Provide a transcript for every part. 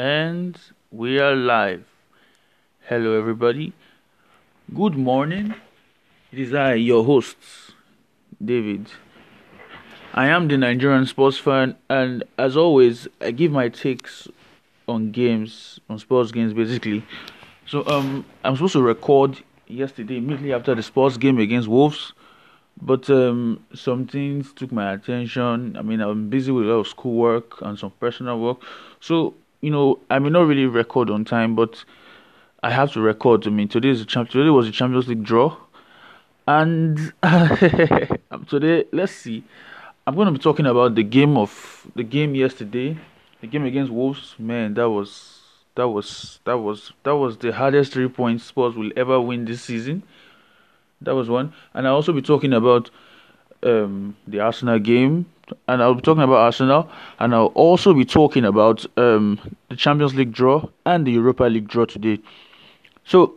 And we are live. Hello, everybody. Good morning. It is I, your host, David. I am the Nigerian sports fan, and as always, I give my takes on games, on sports games, basically. So, um, I'm supposed to record yesterday, immediately after the Spurs game against Wolves, but um, some things took my attention. I mean, I'm busy with a lot of schoolwork and some personal work, so you know, I may not really record on time, but I have to record. I mean, today is the champ. Today was the Champions League draw, and um, today, let's see. I'm going to be talking about the game of the game yesterday, the game against Wolves. Man, that was that was that was that was the hardest three points Spurs will ever win this season. That was one, and I'll also be talking about um, the Arsenal game, and I'll be talking about Arsenal, and I'll also be talking about um, the Champions League draw and the Europa League draw today. So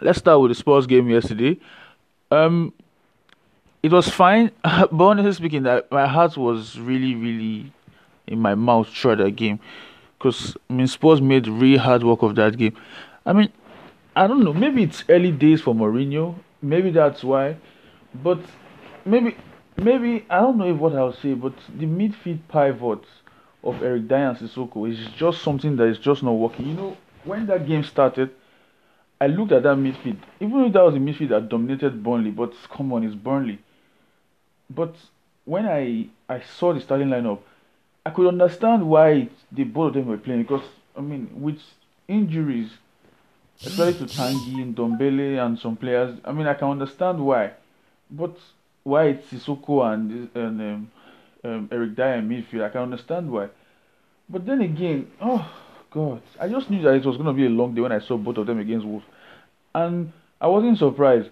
let's start with the Spurs game yesterday. Um, it was fine, but honestly speaking, that my heart was really, really in my mouth throughout that game, because I mean Spurs made really hard work of that game. I mean, I don't know, maybe it's early days for Mourinho, maybe that's why, but maybe maybe I don't know if what I'll say, but the midfield pivot of Eric Dier and Sissoko is just something that is just not working. You know, when that game started, I looked at that midfield, even if that was a midfield that dominated Burnley, but come on, it's Burnley. But when I I saw the starting lineup, I could understand why the both of them were playing because I mean with injuries, especially to Tanguy and Ndombele and some players, I mean I can understand why. But why it's Sissoko and, and um, um, Eric Dier in midfield. I can understand why. But then again, oh God, I just knew that it was going to be a long day when I saw both of them against Wolves. And I wasn't surprised.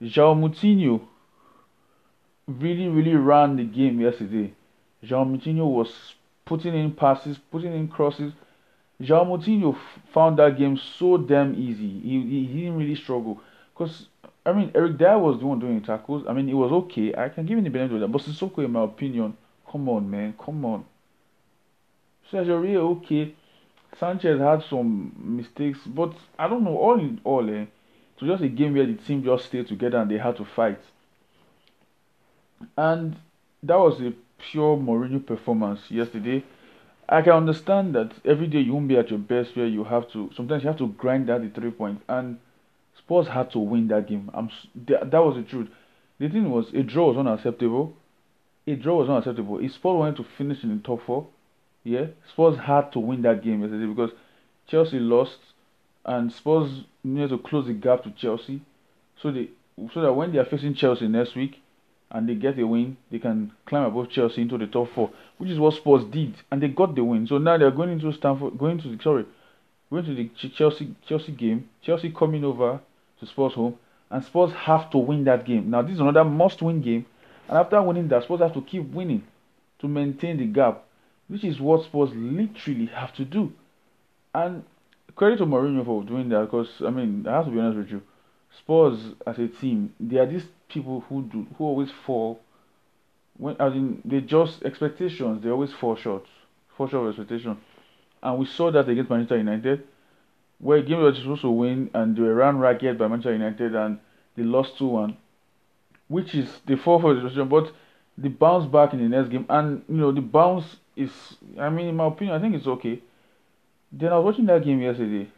João Moutinho really, really ran the game yesterday. João Moutinho was putting in passes, putting in crosses. João Moutinho found that game so damn easy. He, he, he didn't really struggle. Because I mean, Eric Dier was the one doing tackles. I mean, it was okay. I can give him the benefit of that. But Sissoko, in my opinion, come on, man, come on. Sergio Aurier, okay. Sanchez had some mistakes, but I don't know. All in all, eh, it was just a game where the team just stayed together and they had to fight. And that was a pure Mourinho performance yesterday. I can understand that every day you won't be at your best where you have to. Sometimes you have to grind out the three points and Spurs had to win that game. I'm that, that was the truth. The thing was, a draw was unacceptable. A draw was unacceptable. If Spurs wanted to finish in the top four, yeah, Spurs had to win that game yesterday because Chelsea lost, and Spurs needed to close the gap to Chelsea, so they so that when they are facing Chelsea next week, and they get a win, they can climb above Chelsea into the top four, which is what Spurs did, and they got the win. So now they are going into Stamford, going to sorry, going to the Chelsea Chelsea game. Chelsea coming over to Spurs home, and Spurs have to win that game. Now, this is another must win game, and after winning that, Spurs have to keep winning to maintain the gap, which is what Spurs literally have to do. And credit to Mourinho for doing that because, I mean, I have to be honest with you. Spurs as a team, they are these people who do who always fall when as in they just expectations, they always fall short. Fall short of. And we saw that against Manchester United where game was supposed to win and they were run ragged by Manchester United and they lost 2 1, which is the fall for the situation. But the bounce back in the next game, and you know, the bounce is, I mean, in my opinion, I think it's okay. Then I was watching that game yesterday.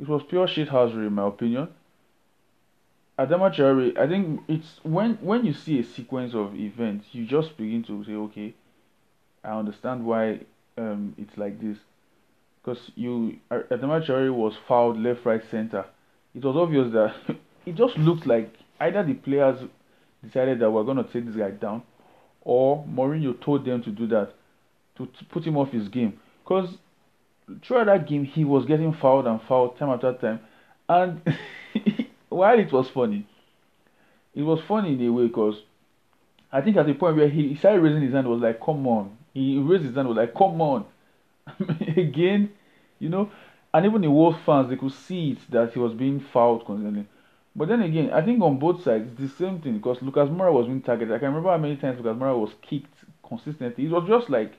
It was pure shithousery, in my opinion. Adama Traore, I think it's when when you see a sequence of events, you just begin to say, okay, I understand why um, it's like this because you Adama Traore was fouled left, right, center. It was obvious that it just looked like either the players decided that we're going to take this guy down, or Mourinho told them to do that to, to put him off his game. Because throughout that game, he was getting fouled and fouled time after time, and while it was funny, it was funny in a way because I think at the point where he started raising his hand was like, "Come on!" He raised his hand was like, "Come on!" again, you know, and even the Wolves fans they could see it that he was being fouled constantly. But then again, I think on both sides it's the same thing because Lucas Moura was being targeted. I can remember how many times Lucas Moura was kicked consistently. It was just like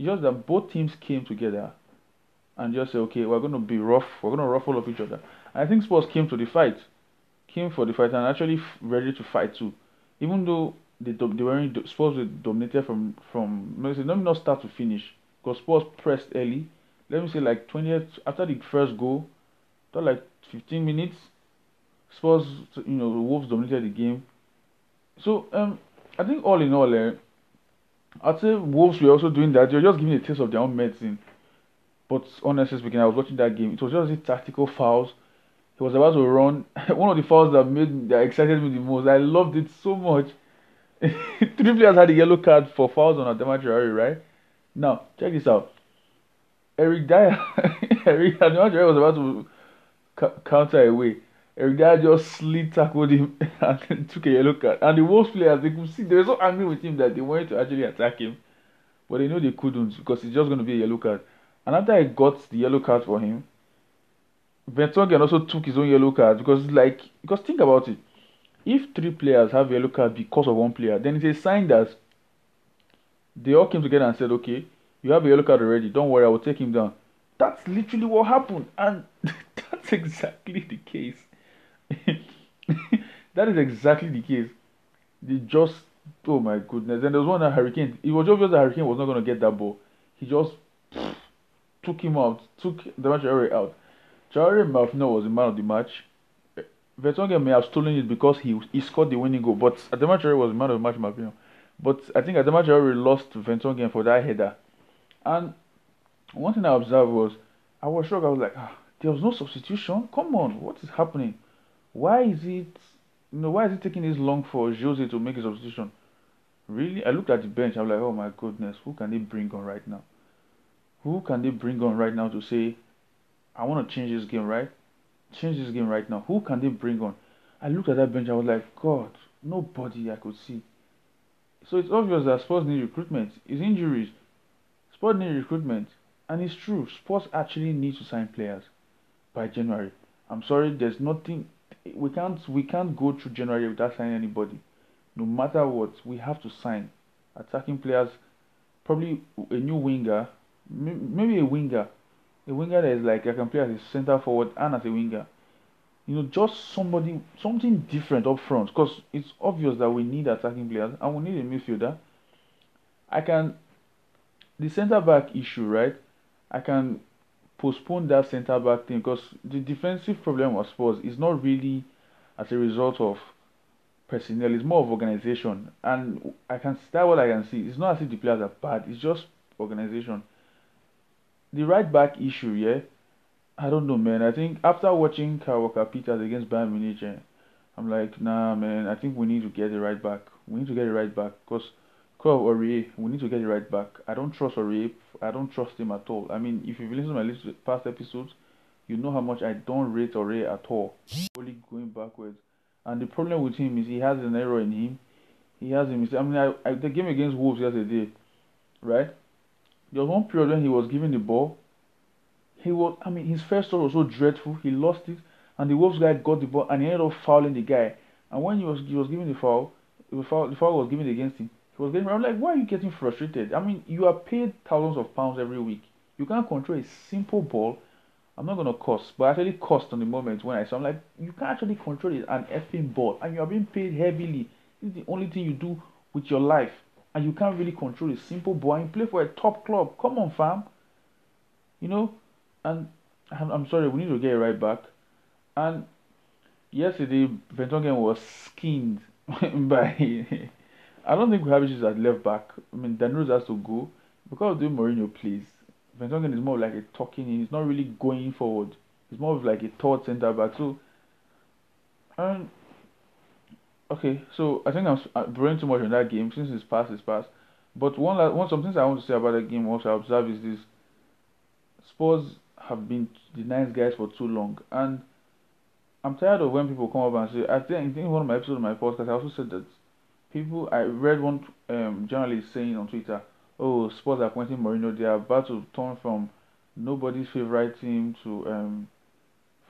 just that both teams came together and just say, okay, we're going to be rough, we're going to ruffle up each other. And I think Spurs came to the fight, came for the fight, and actually ready to fight too. Even though they they weren't Spurs were dominated from from let me say not start to finish because Spurs pressed early. Let me say like 20th after the first goal, after like 15 minutes, Spurs you know the Wolves dominated the game. So um I think all in all, uh, I'd say Wolves were also doing that. They're just giving a taste of their own medicine. But honestly speaking, I was watching that game. It was just the tactical fouls. He was about to run. One of the fouls that made that excited me the most. I loved it so much. Three players had a yellow card for fouls on Adama Traore, right? Now, check this out. Eric Dier, Eric Adama Traore was about to c- counter away. Eric Dier just slid tackled him and took a yellow card. And the Wolves players, they could see, they were so angry with him that they wanted to actually attack him. But they know they couldn't because it's just going to be a yellow card. And after I got the yellow card for him, Vertonghen also took his own yellow card because, like, because think about it. If three players have yellow card because of one player, then it's a sign that they all came together and said, okay, you have a yellow card already. Don't worry, I will take him down. That's literally what happened. And that's exactly the case. that is exactly the case. They just, oh my goodness. And there was one that Harry Kane, it was obvious that Harry Kane was not going to get that ball. He just took him out, took the match out. Traore Mafno was the man of the match. Vertonghen may have stolen it because he he scored the winning goal, but Adama Traore was the man of the match in my opinion. But I think Adama Traore lost to Vertonghen for that header. And one thing I observed was, I was shocked. I was like, ah, there was no substitution. Come on, what is happening? Why is it, you know, why is it taking this long for Jose to make a substitution? Really, I looked at the bench. I'm like, oh my goodness, who can they bring on right now? Who can they bring on right now to say, I want to change this game, right? Change this game right now. Who can they bring on? I looked at that bench. I was like, God, nobody I could see. So it's obvious that Spurs need recruitment. It's injuries. Spurs need recruitment. And it's true. Spurs actually need to sign players by January. I'm sorry, there's nothing we can't we can't go through January without signing anybody. No matter what, we have to sign attacking players, probably a new winger, maybe a winger, a winger that is like I can play as a center forward and as a winger. You know, just somebody something different up front because it's obvious that we need attacking players and we need a midfielder. I can the center back issue, right? I can postpone that centre back thing because the defensive problem of Spurs is not really as a result of personnel, it's more of organization. And I can that's what I can see. It's not as if the players are bad, it's just organization. The right back issue, yeah. I don't know, man. I think after watching Kyle Walker Peters against Bayern Munich, eh, I'm like, nah, man. I think we need to get the right back. We need to get the right back because Cole Aurier, we need to get it right back. I don't trust Aurier. I don't trust him at all. I mean, if you've listened to my past episodes, you know how much I don't rate Aurier at all. Only going backwards. And the problem with him is he has an error in him. He has a mistake. I mean, I, I, the game against Wolves yesterday, right? There was one period when he was giving the ball. He was, I mean, his first throw was so dreadful. He lost it, and the Wolves guy got the ball, and he ended up fouling the guy. And when he was he was giving the foul, the foul, the foul was given against him. He was getting, I'm like, why are you getting frustrated? I mean, you are paid thousands of pounds every week. You can't control a simple ball. I'm not gonna cost, but I actually cost on the moment when I saw. I'm like, you can't actually control it, an effing ball, and you are being paid heavily. This is the only thing you do with your life, and you can't really control a simple ball. And play for a top club. Come on, fam. You know, and I'm, sorry, we need to get it right back. And yesterday, Vertonghen was skinned by I don't think we have issues at left back. I mean, Danilo has to go because of the Mourinho plays. Vertonghen is more like a talking in. He's not really going forward. He's more of like a third centre back. So, um, okay. So I think I'm uh, too much on that game since it's past. It's past. But one last, one something I want to say about that game also I observe is this: Spurs have been the nice guys for too long, and I'm tired of when people come up and say. I think, I think one of my episodes of my podcast I also said that people I read one um, journalist saying on Twitter, "Oh, Spurs are appointing Mourinho. They are about to turn from nobody's favorite team to um,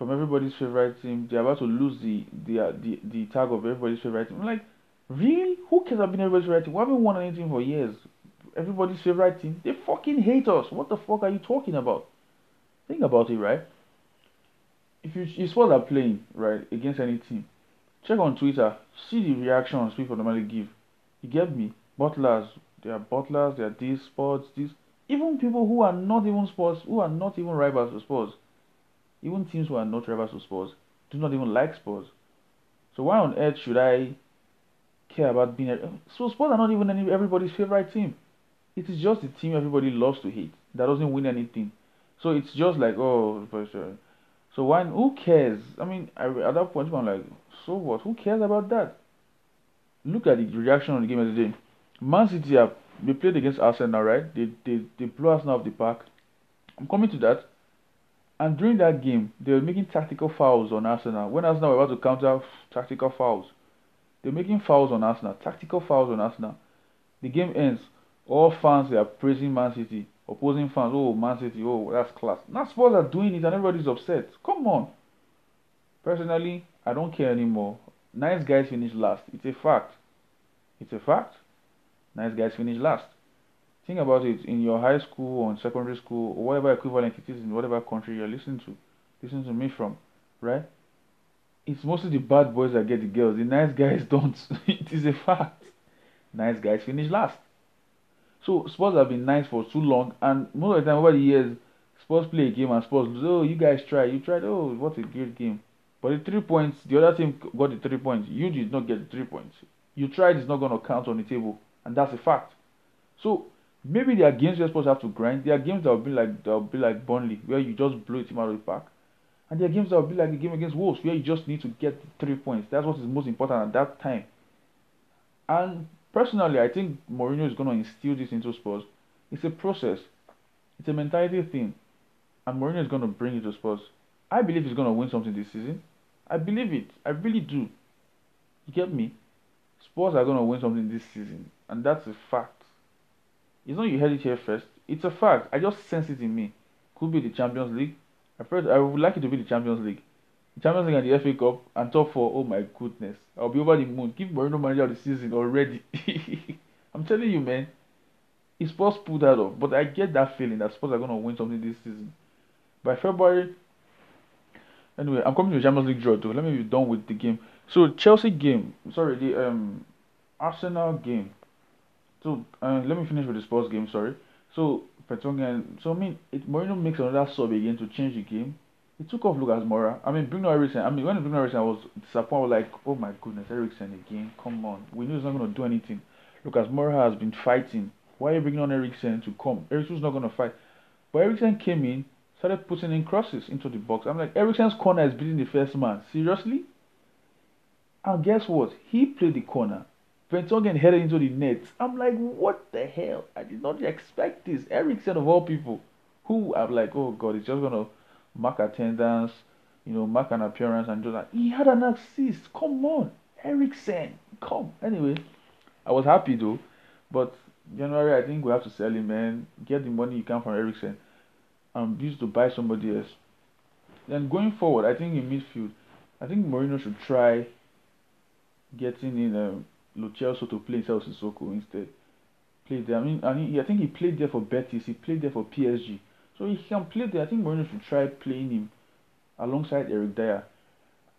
from everybody's favorite team. They're about to lose the the uh, the, the tag of everybody's favorite team." I'm like, really? Who cares about being everybody's favorite team? We haven't won anything for years. Everybody's favorite team. They fucking hate us. What the fuck are you talking about? Think about it, right? If you, you Spurs are playing right against any team, check on Twitter, see the reactions people normally give. You get me? Butlers, they are butlers, they are these sports, these even people who are not even sports, who are not even rivals to Spurs, even teams who are not rivals to Spurs, do not even like Spurs. So why on earth should I care about being? A, so Spurs are not even any, everybody's favorite team. It is just a team everybody loves to hate that doesn't win anything. So it's just like oh, sure. So why? Who cares? I mean, I, at that point I'm like, so what? Who cares about that? Look at the reaction on the game yesterday. Man City have they played against Arsenal, right? They they they blew Arsenal off the park. I'm coming to that. And during that game, they were making tactical fouls on Arsenal. When Arsenal were about to counter tactical fouls, they're making fouls on Arsenal, tactical fouls on Arsenal. The game ends. All fans they are praising Man City. Opposing fans, oh Man City, oh that's class. Now Spurs are doing it and everybody's upset. Come on. Personally, I don't care anymore. Nice guys finish last. It's a fact. It's a fact. Nice guys finish last. Think about it in your high school or in secondary school or whatever equivalent it is in whatever country you're listening to. Listen to me from, right? It's mostly the bad boys that get the girls. The nice guys don't. it is a fact. Nice guys finish last. So Spurs have been nice for too long, and most of the time over the years, Spurs play a game and Spurs lose. Oh, you guys try. You tried. Oh, what a great game. But the three points, the other team got the three points. You did not get the three points. You tried. It's not going to count on the table, and that's a fact. So maybe there are games you're supposed to have to grind. There are games that will be like that will be like Burnley, where you just blow a team out of the park. And there are games that will be like the game against Wolves, where you just need to get three points. That's what is most important at that time. And Personally, I think Mourinho is going to instill this into Spurs. It's a process. It's a mentality thing. And Mourinho is going to bring it to Spurs. I believe he's going to win something this season. I believe it. I really do. You get me? Spurs are going to win something this season. And that's a fact. It's not you heard it here first. It's a fact. I just sense it in me. Could be the Champions League. I, first, I would like it to be the Champions League. The Champions League and the FA Cup and top four. Oh my goodness, I'll be over the moon. Give Mourinho manager of the season already. I'm telling you, man. It's Spurs pull that off, but I get that feeling that Spurs are gonna win something this season. By February. Anyway, I'm coming to the Champions League draw too. Let me be done with the game. So Chelsea game. Sorry, the um Arsenal game. So uh, let me finish with the Spurs game. Sorry. So Vertonghen. So I mean, it, Mourinho makes another sub again to change the game he took off Lucas Moura. I mean, Bruno Eriksen. I mean, when Bruno Eriksen was disappointed, I was like, oh my goodness, Eriksen again. Come on. We knew he's not going to do anything. Lucas Moura has been fighting. Why are you bringing on Eriksen to come? Eriksen's not going to fight. But Eriksen came in, started putting in crosses into the box. I'm like, Eriksen's corner is beating the first man. Seriously? And guess what? He played the corner. Vertonghen headed into the net. I'm like, what the hell? I did not expect this. Eriksen of all people, who I'm like, oh god, he's just gonna mark attendance, you know, mark an appearance and do that. He had an assist. Come on, Eriksen. Come. Anyway, I was happy though. But January, I think we have to sell him, man. Get the money you can from Eriksen. Um, used to buy somebody else. Then going forward, I think in midfield, I think Mourinho should try getting in um, Celso to play instead of Sissoko instead. Play there. I mean, I, mean, I think he played there for Betis. He played there for PSG. So he can play there. I think Mourinho should try playing him alongside Eric Dier.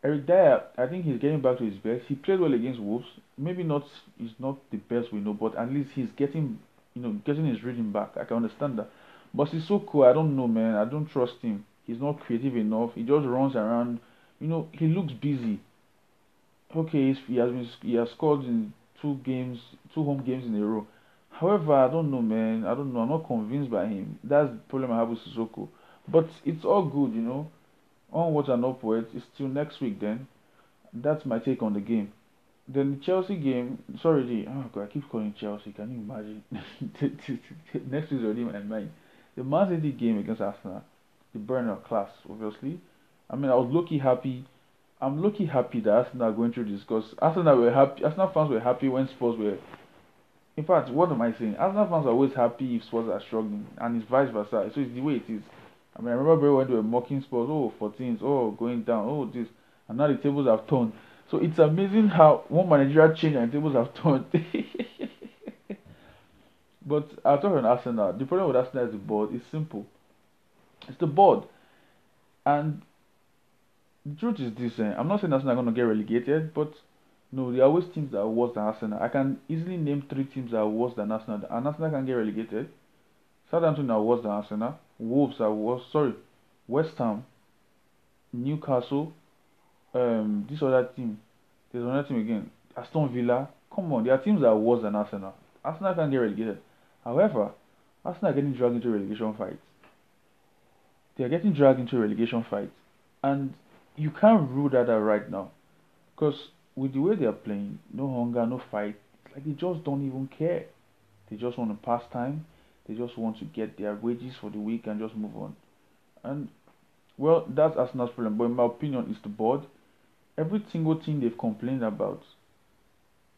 Eric Dier, I think he's getting back to his best. He played well against Wolves. Maybe not he's not the best we know, but at least he's getting you know getting his rhythm back. I can understand that. But Sissoko, I don't know, man. I don't trust him. He's not creative enough. He just runs around. You know, he looks busy. Okay, he has been he has scored in two games, two home games in a row. However, I don't know, man. I don't know. I'm not convinced by him. That's the problem I have with Sissoko. But it's all good, you know. Onwards and upwards. It's till next week then. That's my take on the game. Then the Chelsea game. Sorry, the oh god, I keep calling Chelsea. Can you imagine? next week's already in my mind. The Man City game against Arsenal. The burner class, obviously. I mean, I was lucky happy. I'm lucky happy that Arsenal are going through this because Arsenal were happy. Arsenal fans were happy when Spurs were in fact, what am I saying? Arsenal fans are always happy if Spurs are struggling, and it's vice versa. So it's the way it is. I mean, I remember when they were mocking Spurs, oh, 14s, oh, going down, oh, this, and now the tables have turned. So it's amazing how one managerial change and tables have turned. but uh, I'll talk on Arsenal. The problem with Arsenal is the board. It's simple. It's the board. And the truth is this: eh, I'm not saying Arsenal are going to get relegated, but no, there are always teams that are worse than Arsenal. I can easily name three teams that are worse than Arsenal, and Arsenal can get relegated. Southampton are worse than Arsenal. Wolves are worse. Sorry, West Ham, Newcastle, um, this other team. There's another team again. Aston Villa. Come on, there are teams that are worse than Arsenal. Arsenal can get relegated. However, Arsenal are getting dragged into relegation fights. They are getting dragged into relegation fights, and you can't rule that out right now, because with the way they are playing, no hunger, no fight, like they just don't even care. They just want to pass time. They just want to get their wages for the week and just move on. And well, that's as Arsenal's problem. But in my opinion, it's the board. Every single thing they've complained about,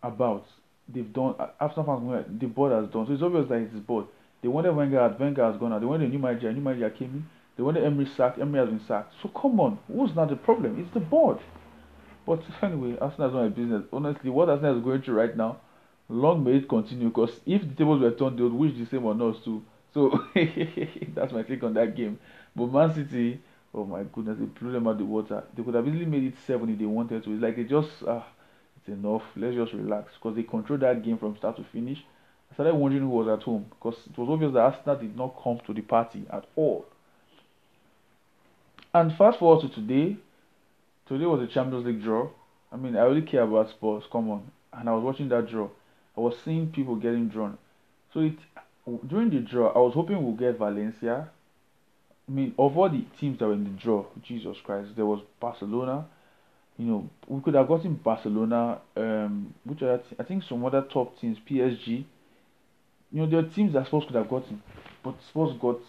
about they've done. After fans, the board has done. So it's obvious that it's the board. They wanted Wenger, Wenger has gone out. They wanted a new manager, new manager came in. They wanted Emery sacked, Emery has been sacked. So come on, who's not the problem? It's the board. But anyway, Arsenal is not business. Honestly, what Arsenal is going through right now, long may it continue. Because if the tables were turned, they would wish the same on us too. So that's my take on that game. But Man City, oh my goodness, they blew them out of the water. They could have easily made it seven if they wanted to. It's like they just ah, it's enough. Let's just relax because they controlled that game from start to finish. I started wondering who was at home because it was obvious that Arsenal did not come to the party at all. And fast forward to today, Today was a Champions League draw. I mean, I really care about Spurs. Come on, and I was watching that draw. I was seeing people getting drawn. So it during the draw, I was hoping we'll get Valencia. I mean, of all the teams that were in the draw, Jesus Christ, there was Barcelona. You know, we could have gotten Barcelona. Um, which other? I think some other top teams, PSG. You know, there are teams that Spurs could have gotten, but Spurs got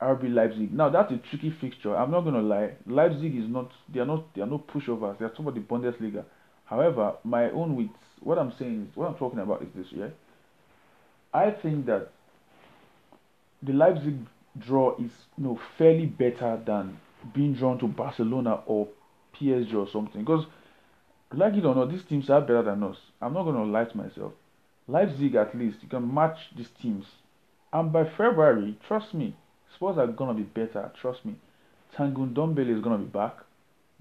RB Leipzig. Now that's a tricky fixture. I'm not gonna lie. Leipzig is not. They are not. They are no pushovers. They are top of the Bundesliga. However, my own with what I'm saying is what I'm talking about is this. Yeah. I think that the Leipzig draw is you know fairly better than being drawn to Barcelona or PSG or something. Because like it or not, these teams are better than us. I'm not gonna lie to myself. Leipzig at least you can match these teams, and by February, trust me, Spurs are gonna be better. Trust me. Tanguy Ndombele is gonna be back.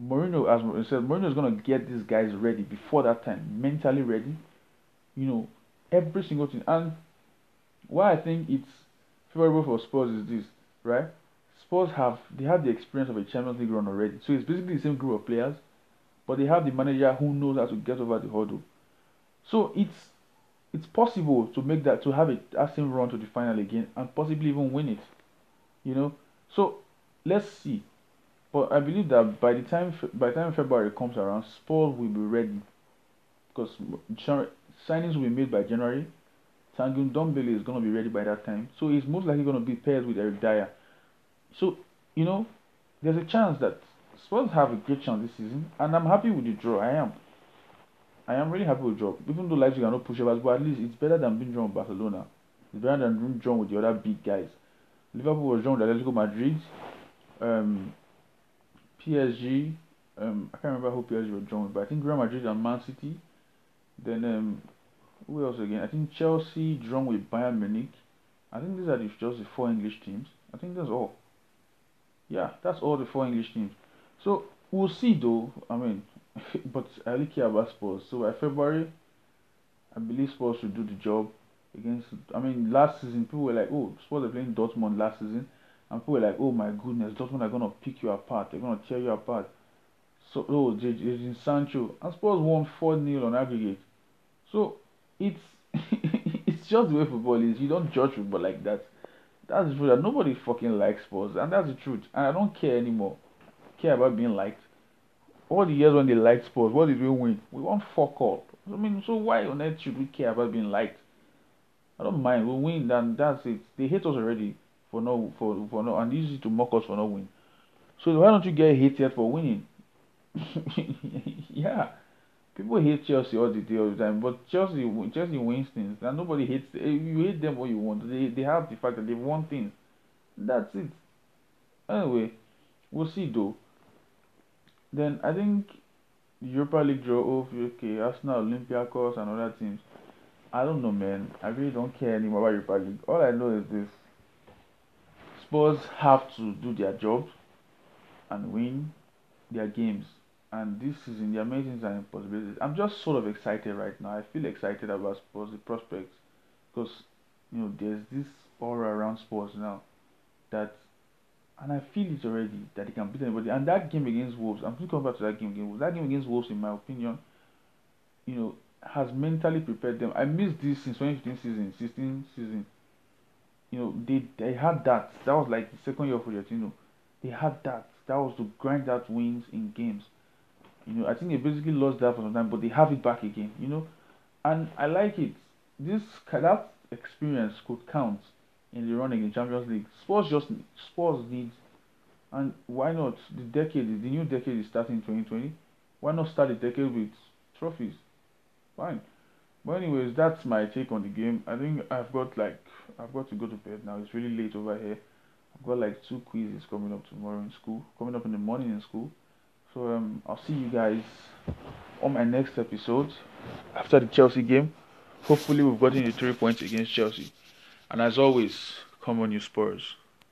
Mourinho, as I said, Mourinho is gonna get these guys ready before that time, mentally ready. You know, every single thing. And why I think it's favorable for Spurs is this, right? Spurs have they have the experience of a Champions League run already, so it's basically the same group of players, but they have the manager who knows how to get over the hurdle. So it's it's possible to make that to have a that same run to the final again and possibly even win it you know. So let's see. But I believe that by the time by the time February comes around, Spurs will be ready because signings will be made by January. Tanguy Ndombele is going to be ready by that time, so he's most likely going to be paired with Eric Dier. So you know, there's a chance that Spurs have a great chance this season, and I'm happy with the draw. I am. I am really happy with the draw. Even though Leipzig are not pushovers, but at least it's better than being drawn with Barcelona. It's better than being drawn with the other big guys. Liverpool was drawn with Atletico Madrid. Um, PSG. Um, I can't remember who PSG were with, but I think Real Madrid and Man City. Then um, who else again? I think Chelsea drawn with Bayern Munich. I think these are just the four English teams. I think that's all. Yeah, that's all the four English teams. So we'll see though. I mean, but I really care about Spurs. So by February, I believe Spurs will do the job against. I mean, last season people were like, "Oh, Spurs are playing Dortmund last season," and people were like, "Oh my goodness, Dortmund are gonna pick you apart. They're gonna tear you apart." So, oh, Jadon Sancho and Spurs won four 0 on aggregate. So it's it's just the way football is. You don't judge football like that. That's the truth. That nobody fucking likes Spurs, and that's the truth. And I don't care anymore. care about being liked. All the years when they liked Spurs, what did we win? We won four cup. I mean, so why on earth should we care about being liked? I don't mind. We win, and that's it. They hate us already for no for for no, and easy to mock us for not winning. So why don't you get hated for winning? yeah, people hate Chelsea all the day all the time, but Chelsea Chelsea wins things, and nobody hates. Eh, you hate them what you want. They they have the fact that they've won things. That's it. Anyway, we'll see though. Then I think Europa League draw off. Okay, Arsenal, Olympiacos, and other teams. I don't know, man. I really don't care anymore about Europa League. All I know is this: Spurs have to do their job. and win their games. And this season, the amazing and impossibilities. I'm just sort of excited right now. I feel excited about Spurs, the prospects, because you know there's this aura around Spurs now that, and I feel it already that they can beat anybody. And that game against Wolves, I'm still coming back to that game against Wolves. That game against Wolves, in my opinion, you know, has mentally prepared them. I missed this since 2015 season, 16 season. You know, they they had that. That was like the second year of Pochettino. They had that. That was to grind out wins in games. You know, I think they basically lost that for some time, but they have it back again. You know, and I like it. This that experience could count in the running in Champions League. Sports just Spurs needs, and why not? The decade, the new decade is starting in 2020. Why not start the decade with trophies? Fine. But anyways, that's my take on the game. I think I've got like I've got to go to bed now. It's really late over here. I've got like two quizzes coming up tomorrow in school, coming up in the morning in school. So um, I'll see you guys on my next episode after the Chelsea game. Hopefully, we've gotten the three points against Chelsea. And as always, come on, you Spurs.